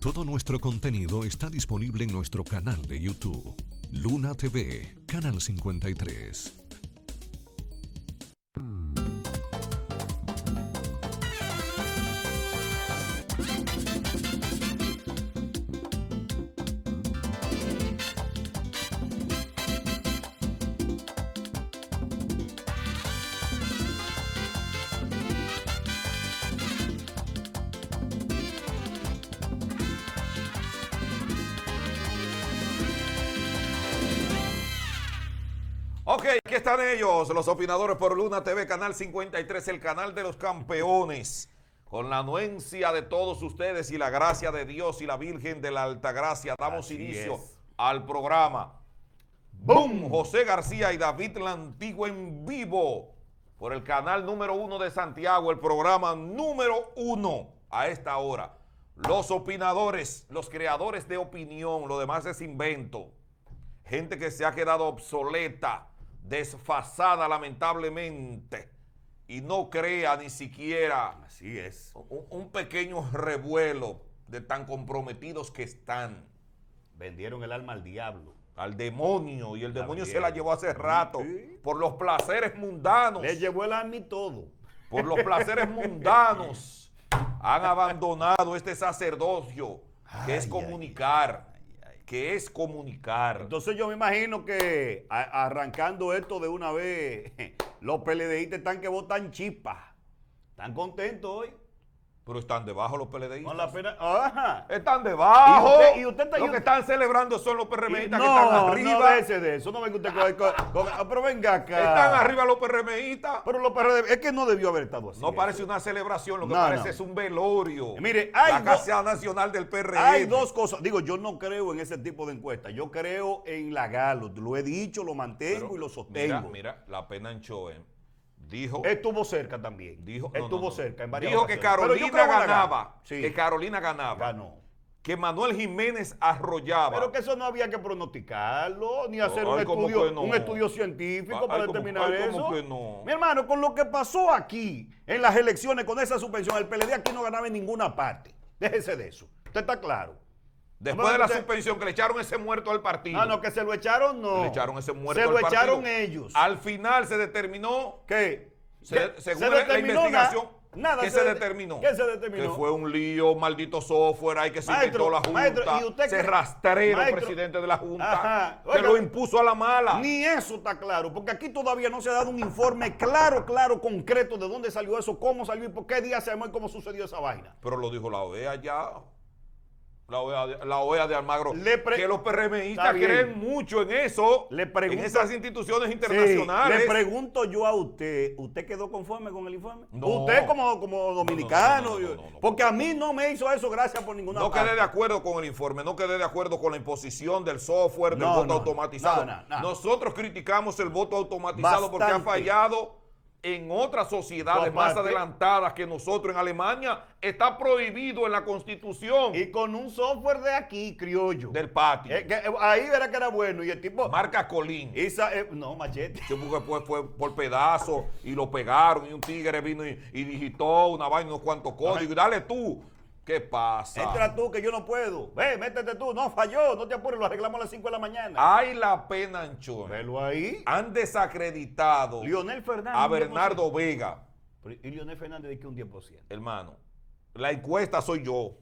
Todo nuestro contenido está disponible en nuestro canal de YouTube. Luna TV, Canal 53. Ok, aquí están ellos, los opinadores por Luna TV, Canal 53, el canal de los campeones. Con la anuencia de todos ustedes y la gracia de Dios y la Virgen de la Alta Gracia, damos Así inicio es. al programa. ¡Boom! José García y David La Antigua en vivo por el canal número uno de Santiago, el programa número uno a esta hora. Los opinadores, los creadores de opinión, lo demás es invento. Gente que se ha quedado obsoleta, desfasada lamentablemente y no crea ni siquiera Así es. un, un pequeño revuelo de tan comprometidos que están Vendieron el alma al diablo. al demonio y el La demonio se la llevó hace rato Sí. por los placeres mundanos. Le llevó el alma y todo. por los placeres mundanos, han abandonado este sacerdocio que es comunicar, ay, ay. Que es comunicar. Entonces yo me imagino que arrancando esto de una vez, los PLDistas están que votan chispas. Están contentos hoy. Pero están debajo los PLDistas. Con la pena. Ajá. Están debajo. ¿Y usted- y usted está- Los y- que están celebrando son los PRMistas que están no, arriba. no déjese de eso. No venga usted con, con- con- ah, Pero venga acá. Están arriba los PRMistas. Pero los PRD, es que no debió haber estado así. No parece una celebración, lo que No, parece no. es un velorio. Mire, hay la Casa Nacional del PRM. Hay dos cosas. Digo, yo no creo en ese tipo de encuestas. Yo creo en la Galo. Lo he dicho, lo mantengo Pero y lo Mira, sostengo. mira, la pena en Choen dijo, Estuvo cerca también. dijo, no, Estuvo no, no. cerca en varias dijo que Carolina ganaba, Sí, que Carolina ganaba, ganó. que Manuel Jiménez arrollaba. Pero que eso no había que pronosticarlo, ni hacer un, Ay, ¿cómo estudio, un estudio científico Ay, para ¿cómo- determinar ay, ¿cómo eso. que no? Mi hermano, con lo que pasó aquí en las elecciones con esa suspensión, el PLD aquí no ganaba en ninguna parte. Déjese de eso. Usted está claro. Después de la Usted- suspensión que le echaron ese muerto al partido. Ah, no, que se lo echaron, no. Le echaron ese muerto Se al lo partido. echaron ellos. Al final se determinó ¿Qué? Se- ¿Qué? según la determinó investigación, na- Nada. ¿qué se de- determinó? ¿Qué se determinó? Que fue un lío, maldito software, ahí que se Maestro, inventó la Junta, maestro, ¿y usted se rastrero Maestro, presidente de la Junta, Ajá, que lo impuso a la mala. Ni eso está claro, porque aquí todavía no se ha dado un informe claro, claro, concreto de dónde salió eso, cómo salió y por qué día se armó y cómo sucedió esa vaina. Pero lo dijo la OEA ya. La OEA, de- la OEA de Almagro. Pre- que los PRMistas creen mucho en eso. Le pregunto- en esas instituciones Sí, internacionales. le pregunto yo a usted, ¿usted quedó conforme con el informe? No. Usted como, como dominicano, no, no, porque a mí no me hizo eso gracias por ninguna No parte. quedé de acuerdo con el informe, no quedé de acuerdo con la imposición del software, del voto automatizado. no, no, no. Nosotros criticamos el voto automatizado porque ha fallado en otras sociedades más adelantadas que nosotros en Alemania. Está prohibido en la constitución Y con un software de aquí, criollo. del patio. Eh, que, eh, ahí era que era bueno y el tipo... Marca Colín. Esa, eh, no, machete. Sí, porque fue, fue por pedazos y lo pegaron y un tigre vino y, y digitó una vaina, unos cuantos códigos. Y dale tú. ¿Qué pasa? Entra tú que yo no puedo. Ve, métete tú. No, falló. No te apures, lo arreglamos a las 5 de la mañana. Hay la pena, Ancho. Velo ahí. Han desacreditado Lionel Fernández. a un 10%. Bernardo Vega, Y Lionel Fernández dice que un 10%. hermano. La encuesta soy yo.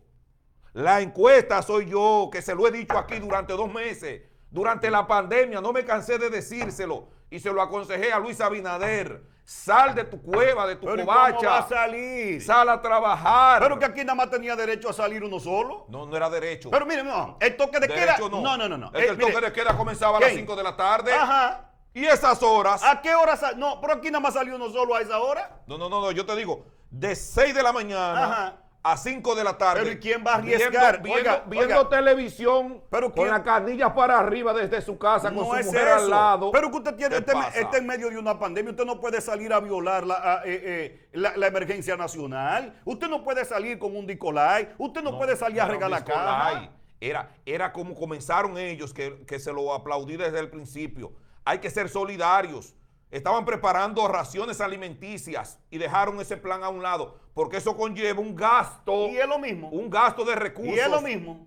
La encuesta soy yo, que se lo he dicho aquí durante dos meses. Durante la pandemia, no me cansé de decírselo. Y se lo aconsejé a Luis Abinader. Sal de tu cueva, de tu Pero ¿y ¿cómo va a covacha. salir? Sal a trabajar. Pero que aquí nada más tenía derecho a salir uno solo. No, no era derecho. Pero mire, no, el toque de queda. No. No, no, no. no. Es que Eh, el mire, toque de queda comenzaba a las ¿quién? 5 de la tarde. Ajá. Y esas horas. ¿A qué hora sal- No, pero aquí nada más salió uno solo a esa hora. No, no, no, no, yo te digo, de 6 de la mañana Ajá. A 5 de la tarde. Pero ¿y quién va a arriesgar? Viendo, Oiga, viendo- viendo oiga. televisión Pero con ¿quién- la canilla para arriba desde su casa con su mujer eso. al lado. Pero que usted tiene, ¿Qué este, en medio de una pandemia, usted no puede salir a violar la, a, eh, eh, la- la emergencia nacional. Usted no puede salir con un Nicolai. Usted no, puede salir a regalar caja. Era, era como comenzaron ellos, que, que se lo aplaudí desde el principio. Hay que ser solidarios. Estaban preparando raciones alimenticias y dejaron ese plan a un lado, porque eso conlleva un gasto. Y es lo mismo. Un gasto de recursos. Y es lo mismo.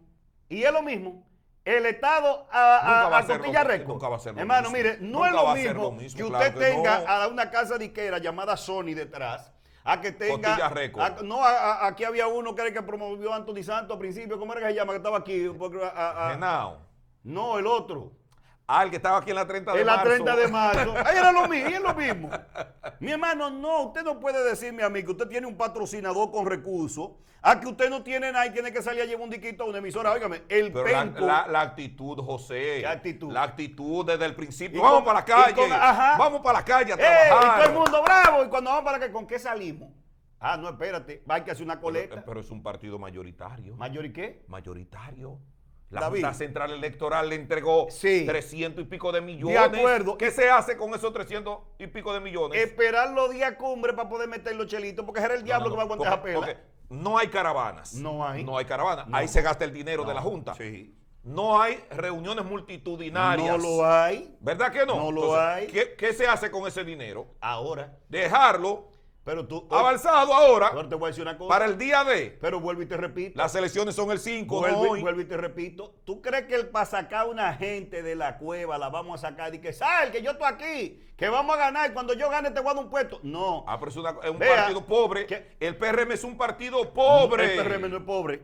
Y es lo mismo. El Estado a, a, a costilla récord. Nunca va a ser lo Hermano, mire, no Nunca es lo a mismo, lo mismo, que claro usted que tenga no. a una casa disquera llamada Sony detrás, a que tenga. Récord. a- no, a- a- aquí había uno que era el que promovió a Anthony Santos al principio. ¿Cómo era que se llama? Que estaba aquí. a- a- no, el otro. Ah, el que estaba aquí en la 30 de En la marzo. 30 de marzo. Ahí era lo mismo, y es lo mismo. Mi hermano, no, usted no puede decirme a mí que usted tiene un patrocinador con recursos, a que usted no tiene nada y tiene que salir a llevar un diquito a una emisora. Óigame, el Pero la, penco. la- la actitud, José. ¿Qué actitud? La actitud desde el principio. Y Vamos con- para la y calle. con- ajá. Vamos para la calle a ¡Eh! Y trabajar. todo el mundo bravo. Y cuando vamos para que, ¿con qué salimos? Ah, no, espérate, hay que hacer una pero, coleta. pero es un partido mayoritario. ¿Mayor y qué? mayoritario. La David. Junta Central Electoral le entregó Sí. 300 y pico de millones. De acuerdo. ¿Qué se hace con esos 300 y pico de millones? Esperar los días cumbre para poder meter los chelitos, porque era el diablo No, no, que va a aguantar porque- porque no hay caravanas. No hay. No hay caravanas. No. Ahí se gasta el dinero de No, la Junta. sí. No hay reuniones multitudinarias. No lo hay. ¿Verdad que no? No lo hay. ¿qué, qué se hace con ese dinero? Ahora. Dejarlo Pero tú. avanzado ahora Ahora te voy a decir una cosa. para el día de. Pero vuelvo y te repito. Las elecciones son el 5, no Vuelvo, vuelvo y te repito. ¿Tú crees que el para sacar a una gente de la cueva la vamos a sacar y que sal, que yo estoy aquí, que vamos a ganar y cuando yo gane te voy a dar un puesto? No. Ah, pero es, una- es un Vea, partido pobre. que- El PRM es un partido pobre. El PRM no es pobre.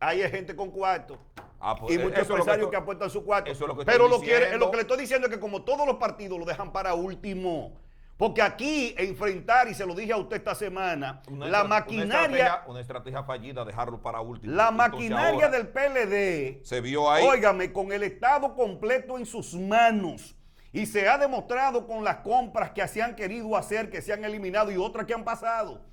Ahí hay gente con cuarto. Ah, pues, y eh, muchos que empresarios que, apuestan su cuarto. eso es lo que Pero lo quiere, lo que le estoy diciendo es que como todos los partidos lo dejan para último. Porque aquí enfrentar, y se lo dije a usted esta semana, Una la estra- Una maquinaria, estrategia, una estrategia fallida, dejarlo para último. la maquinaria del PLD Se vio ahí. Óigame, con el Estado completo en sus manos. Y se ha demostrado con las compras que se han querido hacer, que se han eliminado y otras que han pasado.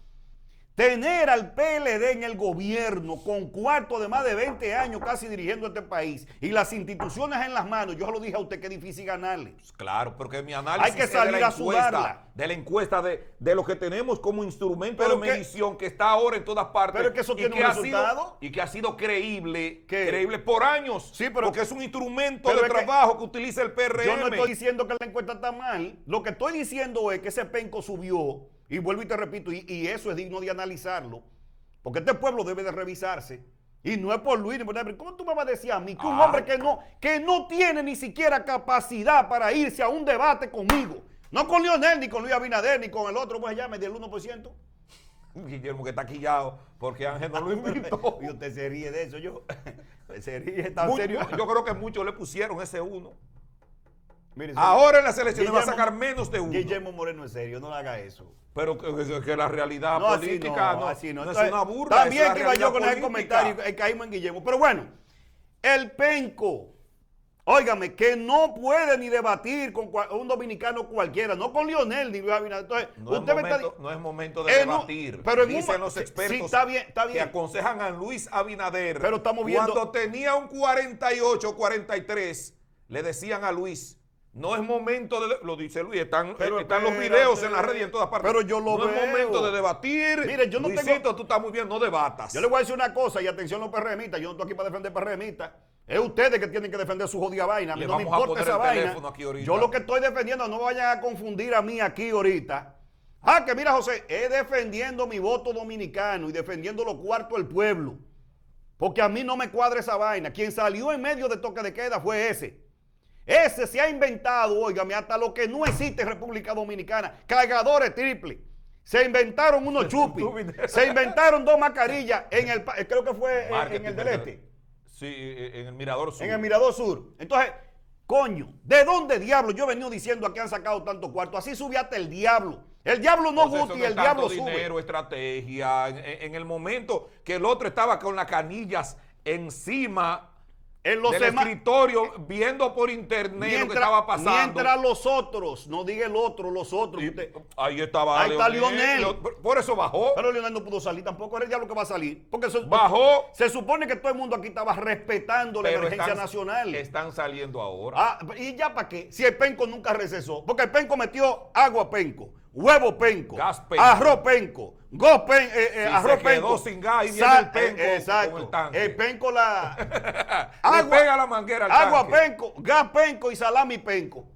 Tener al PLD en el gobierno con cuarto de más de 20 años casi dirigiendo este país y las instituciones en las manos, yo lo dije a usted que es difícil ganarle. Pues Claro, porque mi análisis Hay que es de salir la a sudarla. encuesta, de la encuesta de, de lo que tenemos como instrumento Pero de que- medición que está ahora en todas partes. Pero es que eso y tiene un ha resultado. Sido, y que ha sido creíble, ¿Qué? creíble por años. Sí, pero- porque es un instrumento de es que- trabajo que, utiliza el PRM. Yo no estoy diciendo que la encuesta está mal. Lo que estoy diciendo es que ese penco subió, y vuelvo y te repito, y, y eso es digno de analizarlo, porque este pueblo debe de revisarse. Y no es por Luis, ni por ¿cómo tú me vas a decir a mí que un hombre que no, que no tiene ni siquiera capacidad para irse a un debate conmigo, no con Lionel, ni con Luis Abinader, ni con el otro, pues ya me del 1%? Guillermo que está quillado porque Ángel no lo invitó. Y usted se ríe de eso, yo. Se ríe tan Mu- serio. Yo creo que muchos le pusieron ese uno. Mire, Ahora en las elecciones va a Guillermo- sacar menos de uno. Guillermo Moreno es serio, no haga eso. Pero que, que- que la realidad No, así política no, no, así no. no es Entonces, una burla. También la que iba yo con ese política. comentario, eh, caímos en Guillermo. Pero bueno, el penco, óigame, que no puede ni debatir con un dominicano cualquiera, no con Lionel ni Luis Abinader. Entonces, No es, usted momento, no es momento de Eh, debatir. pero en Dicen los expertos sí, está bien, está que bien. aconsejan a Luis Abinader. Pero estamos viendo- Cuando tenía un 48, 43, le decían a Luis, no es momento de... Lo dice Luis, están, Pero están los videos en la red y en todas partes. Pero yo lo No veo. es momento de debatir. Mire, yo no Luisito, tengo- tú estás muy bien, no debatas. Yo le voy a decir una cosa, y atención los PRMistas, yo no estoy aquí para defender PRMistas. Es ustedes que tienen que defender su jodida vaina. A mí Le no me importa esa vaina. Yo lo que estoy defendiendo, no vayan a confundir a mí aquí ahorita. Ah, que mira, José, es defendiendo mi voto dominicano y defendiendo los cuartos del pueblo. Porque a mí no me cuadra esa vaina. Quien salió en medio de toque de queda fue ese. Ese se ha inventado, óigame, hasta lo que no existe en República Dominicana. Cargadores triple. Se inventaron unos chupis. Se inventaron dos mascarillas en el, pa- creo que fue en- el del- este, Sí, en el Mirador Sur. en el Mirador Sur. Entonces, coño, ¿de dónde diablo? Yo he venido diciendo aquí han sacado tanto cuarto. Así sube hasta el diablo. El diablo no Entonces, eso gusta y el diablo sube. dinero, estrategia. En el momento que el otro estaba con las canillas encima En los del escritorio, viendo por internet lo que estaba pasando. mientras los otros, no diga el otro, los otros. Y usted- ahí estaba Ahí está Lionel. Por eso bajó. pero Leonel no pudo salir tampoco, era el diablo que va a salir. Porque eso- Bajó. Se supone que todo el mundo aquí estaba respetando la emergencia están- nacional. Están saliendo ahora. Ah, ¿y ya para qué? Si el penco nunca recesó. Porque el penco metió agua penco, huevo penco, Gas penco. arroz penco, go pen, eh, eh, Si arroz se quedó penco. sin gas y viene sal- el penco eh, exacto. con el tanque. penco la... Le pega la manguera al agua tanque. penco, gas penco y salami penco.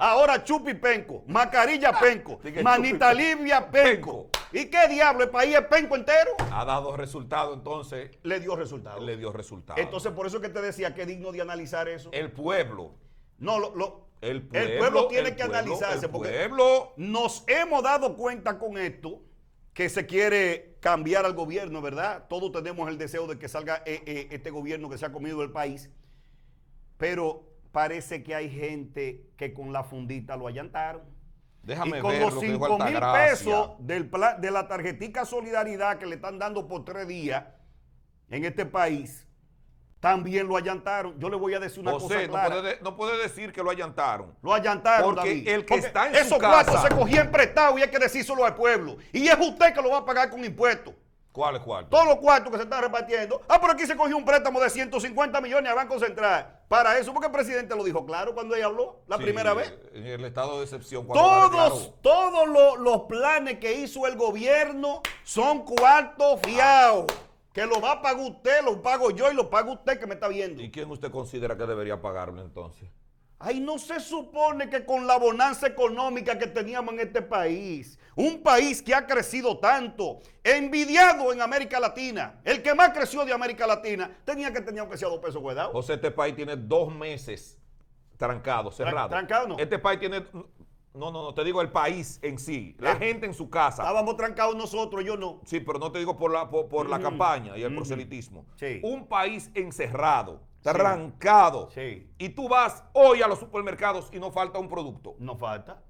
Ahora Chupi Penco, Macarilla Penco, Sí que Manita Livia Penco. ¿Y qué diablo? ¿El país es Penco entero? Ha dado resultado, entonces Le dio resultado. le dio resultado. Entonces, por eso que te decía que es digno de analizar eso. el pueblo, No, lo, lo- el pueblo, pueblo tiene el que pueblo, analizarse el porque pueblo, nos hemos dado cuenta con esto que se quiere cambiar al gobierno, ¿verdad? Todos tenemos el deseo de que salga eh, eh, este gobierno que se ha comido el país, pero parece que hay gente que con la fundita lo allantaron. déjame y con ver los lo que dijo 5 mil pesos del de la tarjetica solidaridad que le están dando por tres días en este país, también lo allantaron. Yo le voy a decir una cosa no clara. puede, no puede decir que lo allantaron. Lo allantaron, Porque David. el que está en su esos casa- cuartos se cogían prestados y hay que decírselo al pueblo. Y es usted que lo va a pagar con impuestos. ¿Cuál es cuál? Todos los cuartos que se están repartiendo. Ah, pero aquí se cogió un préstamo de 150 millones al Banco Central. Para eso, porque el presidente lo dijo claro cuando ella habló la Sí, primera vez. En el estado de excepción. Todos, todos lo- los planes que hizo el gobierno son cuartos fiados. Que lo va a pagar usted, lo pago yo y lo paga usted que me está viendo. ¿Y quién usted considera que debería pagarlo entonces? Ay, no se supone que con la bonanza económica que teníamos en este país, un país que ha crecido tanto, envidiado en América Latina, el que más creció de América Latina, tenía que tener aunque sea dos pesos cuidado. José, este país tiene dos meses trancado, cerrado. trancado no. Este país tiene. No, no, no, te digo el país en sí, la Eh. gente en su casa. Estábamos trancados nosotros, yo no. Sí, pero no te digo por la, por, por la campaña y el proselitismo. Sí. Un país encerrado, trancado. Sí. Y tú vas hoy a los supermercados y no falta un producto. No falta.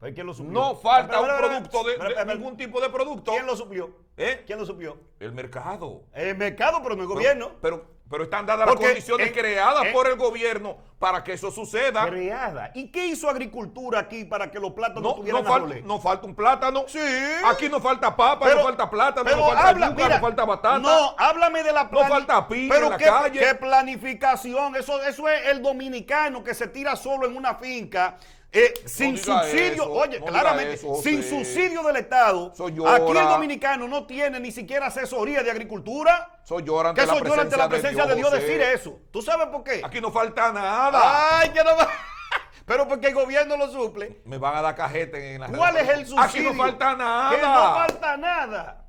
¿Pero ¿Quién lo suplió? No falta un producto de, de ningún tipo de producto. ¿Quién lo suplió? ¿Eh? ¿Quién lo suplió? El mercado. El mercado, pero no el gobierno. Pero, pero están dadas Porque las condiciones en- creadas en- por el gobierno para que eso suceda. Creada. ¿Y qué hizo agricultura aquí para que los plátanos No, tuvieran no, falta, no falta un plátano. Sí. Aquí no falta papa, Pero- no falta plátano, pero no falta habla- yuca, mira, no falta batata. No, háblame de la No falta piña Pero en la qué, calle. qué planificación. Eso, eso es el dominicano que se tira solo en una finca. Eh, sin subsidio, eso, oye, no claramente, eso, sin subsidio del Estado, aquí el dominicano no tiene ni siquiera asesoría de agricultura. Eso llora ante ante la presencia de de Dios decir eso. ¿Tú sabes por qué? Aquí no falta nada. Ay, que no va. Pero porque el gobierno lo suple. Me van a dar cajete en la ¿Cuál es el subsidio? Aquí no falta nada. Que no falta nada.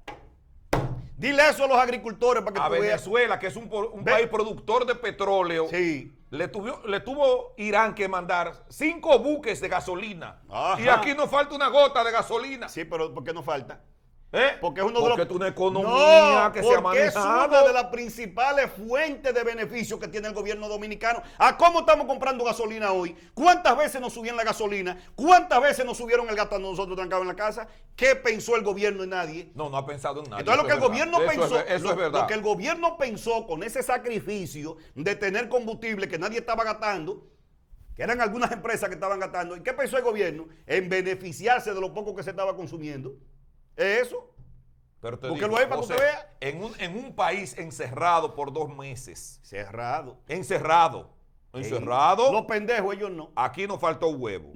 Dile eso a los agricultores para que a tú veas. Venezuela, que es un, país productor de petróleo, Sí. le, tuvo, le tuvo Irán que mandar cinco buques de gasolina. Ajá. Y aquí no falta una gota de gasolina. Sí, pero ¿por qué no falta? ¿Eh? Porque es uno Porque de los. es una economía No, que se ha porque es manejado. una de las principales fuentes de beneficio que tiene el gobierno dominicano. ¿A cómo estamos comprando gasolina hoy? ¿Cuántas veces nos subían la gasolina? ¿Cuántas veces nos subieron el gasto a nosotros trancados en la casa? ¿Qué pensó el gobierno en nadie? No, no ha pensado en nada. Entonces lo que el gobierno eso pensó, Es, eso lo, es verdad. lo que el gobierno pensó con ese sacrificio de tener combustible que nadie estaba gastando, que eran algunas empresas que estaban gastando, ¿y qué pensó el gobierno? En beneficiarse de lo poco que se estaba consumiendo. ¿Es eso? Pero te Búsquelo digo, ahí para que usted vea. En un, en un país encerrado por dos meses. Cerrado. Encerrado. Encerrado. Los pendejos, ellos no. Aquí no faltó huevo.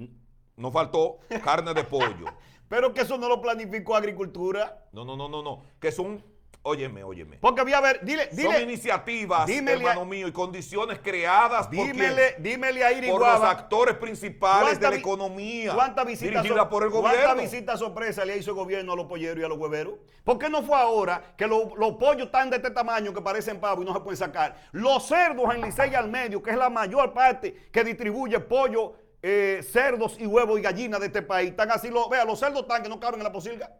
No faltó carne de pollo. Pero que eso no lo planificó Agricultura. No, no, no, no, no. Que son, óyeme, óyeme. Porque había, a ver, dile, son iniciativas, dímele a- hermano mío, y condiciones creadas por, dímele, quién? dímele a Iri por los actores principales de la economía. ¿Cuántas visitas dirigida sor- por el cuánta gobierno. visita sorpresa le hizo el gobierno a los polleros y a los hueveros? ¿Por qué no fue ahora que lo- los pollos están de este tamaño que parecen pavos y no se pueden sacar? Los cerdos en Licey al medio, que es la mayor parte que distribuye pollo, eh, cerdos y huevos y gallinas de este país, están así, lo, vea, los cerdos están que no caben en la posilga.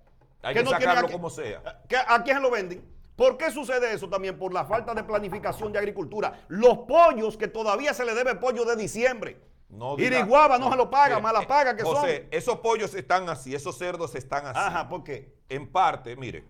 Hay que no sacarlo como sea. que- ¿A quién lo venden? ¿Por qué sucede eso también? Por la falta de planificación de agricultura. Los pollos, que todavía se le debe pollo de diciembre. No Iriguaba no, se lo paga, Mire, mala eh, paga que José, esos pollos están así, esos cerdos están así. son. Ajá, ¿por qué? En parte, mire,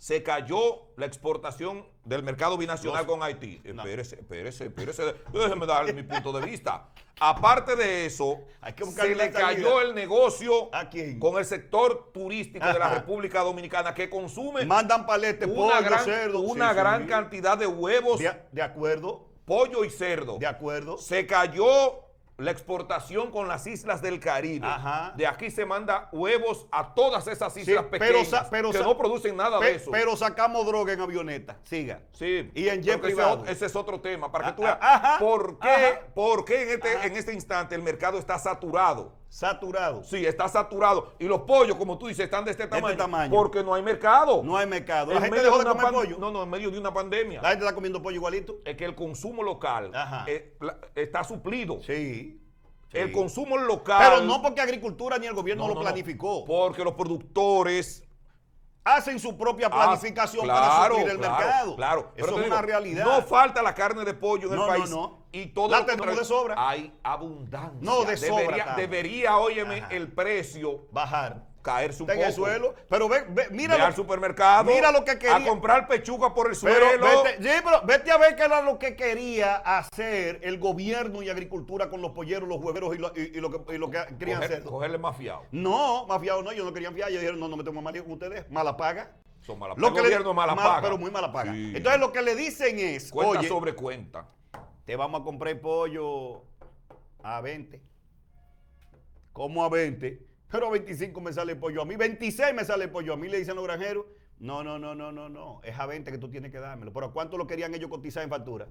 se cayó la exportación del mercado binacional Los- con Haití. No. Espérese, espérese, espérese. Déjeme dar mi punto de vista. Aparte de eso, Hay que buscarle se le cayó el negocio ¿A quién? con el sector turístico de la. República Dominicana que consume Mandan palete, una pollo, gran, cerdo. una Sí, gran sí. cantidad de huevos, De, de acuerdo, pollo y cerdo. de acuerdo. Se cayó la exportación con las islas del Caribe. Ajá. De aquí se manda huevos a todas esas islas pero pequeñas pero que no producen nada Pe- de eso. Pero sacamos droga en avioneta. Siga. Sí, Y en jet ese, ese es otro tema, para que Ah, tú veas ah, por qué, ajá. por qué en, este, en este instante el mercado está saturado. Saturado. Sí, está saturado. Y los pollos, como tú dices, están de este tamaño. tamaño. Porque no hay mercado. No hay mercado. La En gente medio dejó de comer pollo. No, no, en medio de una pandemia. La gente está comiendo pollo igualito. Es que el consumo local eh, está suplido. Sí. El consumo local. Pero no porque agricultura ni el gobierno No, lo no. planificó. Porque los productores Hacen su propia Ah, planificación para suplir el claro, mercado. Claro, Eso es digo, una realidad. No falta la carne de pollo en No, el no, país. no. Y todo La lo tenemos de sobra. Hay abundancia. No, de sobra Debería, debería óyeme, Ajá. el precio Bajar. Caerse un Está en poco. el suelo. Pero ve, ve, mira Ve lo- al supermercado. Mira lo que quería. A comprar pechuga por el Pero suelo. vete, sí, pero vete a ver qué era lo que quería hacer el gobierno y agricultura con los polleros, los hueveros y lo, y- y lo que, y lo que querían Coger- hacer. cogerle más fiado. No, mafiado no, ellos no querían fiar, ellos dijeron, no, no metemos mal con ustedes, mala paga. Son mala Lo El que le- gobierno mala mal- paga. Pero muy mala paga. Sí. Entonces lo que le dicen es, Cuenta oye, sobre cuenta. te vamos a comprar pollo a 20. ¿Cómo a 20? Pero a 25 me sale el pollo a mí, 26 me sale el pollo a mí, le dicen los granjeros. No, no, no, no, no, no, es a 20 que tú tienes que dármelo. ¿Pero a cuánto lo querían ellos cotizar en factura?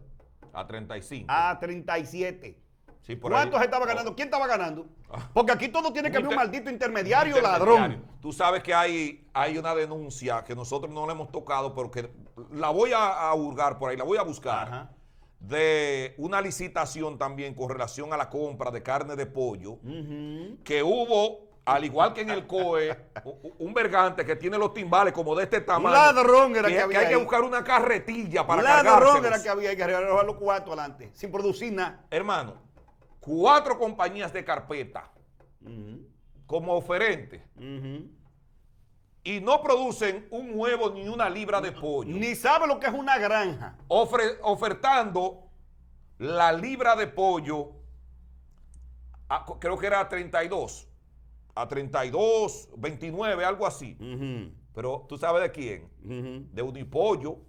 A 35. A 37. Sí, por ¿Cuánto ahí- estaba ganando? ¿Quién estaba ganando? Porque aquí todo tiene que haber un maldito intermediario, intermediario. ladrón. Tú sabes que hay, hay una denuncia que nosotros no la hemos tocado, pero que la voy a, a hurgar por ahí, la voy a buscar, Ajá. de una licitación también con relación a la compra de carne de pollo, que hubo, al igual que en el COE, un vergante que tiene los timbales como de este tamaño. ladrón era que, que había hay que buscar una carretilla para Ladrón cargárselos. era que había que arreglar los cuartos adelante, sin producir nada. Hermano, cuatro compañías de carpeta como oferentes ujú. y no producen un huevo ni una libra de pollo. Ni sabe lo que es una granja. ofre- ofertando la libra de pollo, a- creo que era a 32, a 32, 29, algo así. Pero tú sabes de quién? De Unipollo.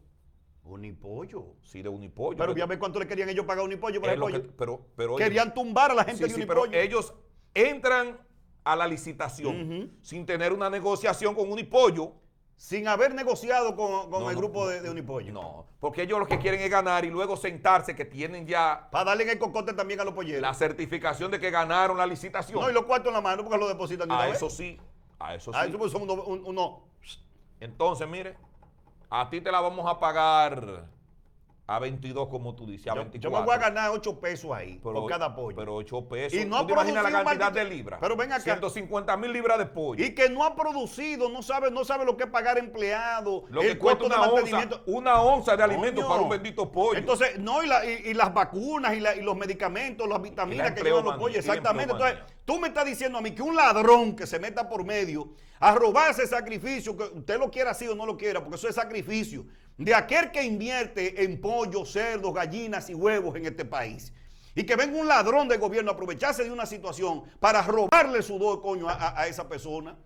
Unipollo. Sí, de Unipollo. Pero ya ve cuánto le querían ellos pagar a Unipollo por es el que- pollo. pero, pero oye, Querían tumbar a la gente sí, de sí, pero Unipollo. ellos entran a la licitación sin tener una negociación con Unipollo. Sin haber negociado con, con No, el no, grupo de, de Unipollo. No, porque ellos lo que quieren es ganar y luego sentarse que tienen ya Para darle en el cocote también a los polleros. la certificación de que ganaron la licitación. No, y los cuartos en la mano porque lo depositan de a vez. eso sí, a eso sí. A eso pues son uno, un- uno- Entonces, mire, a ti te la vamos a pagar a 22, como tú dices, a yo, 24. yo me voy a ganar 8 pesos ahí Pero- por cada pollo. Pero 8 pesos. Y no ¿Tú ha te imaginas la cantidad de libras? Pero ven acá. 150 mil libras de pollo. y que no ha producido, no sabe, no sabe lo que es pagar empleados, lo el que cuesta costo de una onza, una onza de alimentos para un bendito pollo. Entonces, no, y, la- y- y las vacunas y, la- y los medicamentos, las vitaminas que llevan los pollos, exactamente. Entonces. Tú me estás diciendo a mí que un ladrón que se meta por medio a robar ese sacrificio, que usted lo quiera así o no lo quiera, porque eso es sacrificio, de aquel que invierte en pollos, cerdos, gallinas y huevos en este país. Y que venga un ladrón de gobierno a aprovecharse de una situación para robarle el sudor, coño, a, esa persona.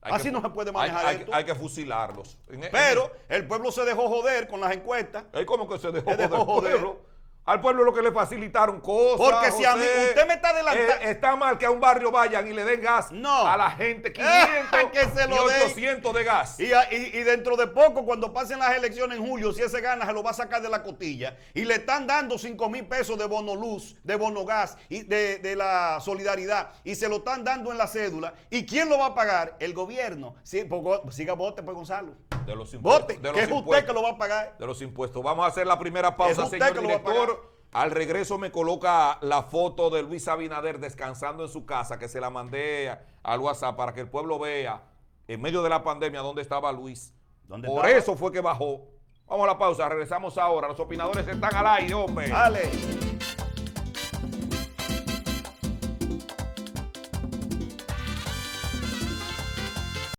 Hay Así que no se puede manejar hay, esto. Hay que fusilarlos. Pero el pueblo se dejó joder con las encuestas. Es como que se dejó, Se dejó del joder. Al pueblo lo que le facilitaron cosas. Porque si a mí- usted me está adelantando- eh, está mal que a un barrio vayan y le den gas No. a la gente 500 Que se lo y den. 800 de gas. Y, y- y dentro de poco, cuando pasen las elecciones en julio, si ese gana, se lo va a sacar de la cotilla. Y le están dando 5 mil pesos de bono luz, de bono gas, y de, de la solidaridad. Y se lo están dando en la cédula. ¿Y quién lo va a pagar? El gobierno. Sí, go- siga vote, pues Gonzalo. De los impuestos. Vote, de los que es usted que lo va a pagar. de los impuestos. Vamos a hacer la primera pausa, Es usted señor que lo va a director. Al regreso me coloca la foto de Luis Abinader descansando en su casa, que se la mandé a- al WhatsApp para que el pueblo vea en medio de la pandemia dónde estaba Luis. ¿Dónde Por estaba? eso fue que bajó. Vamos a la pausa, regresamos ahora. Los opinadores están al aire, hombre. Dale.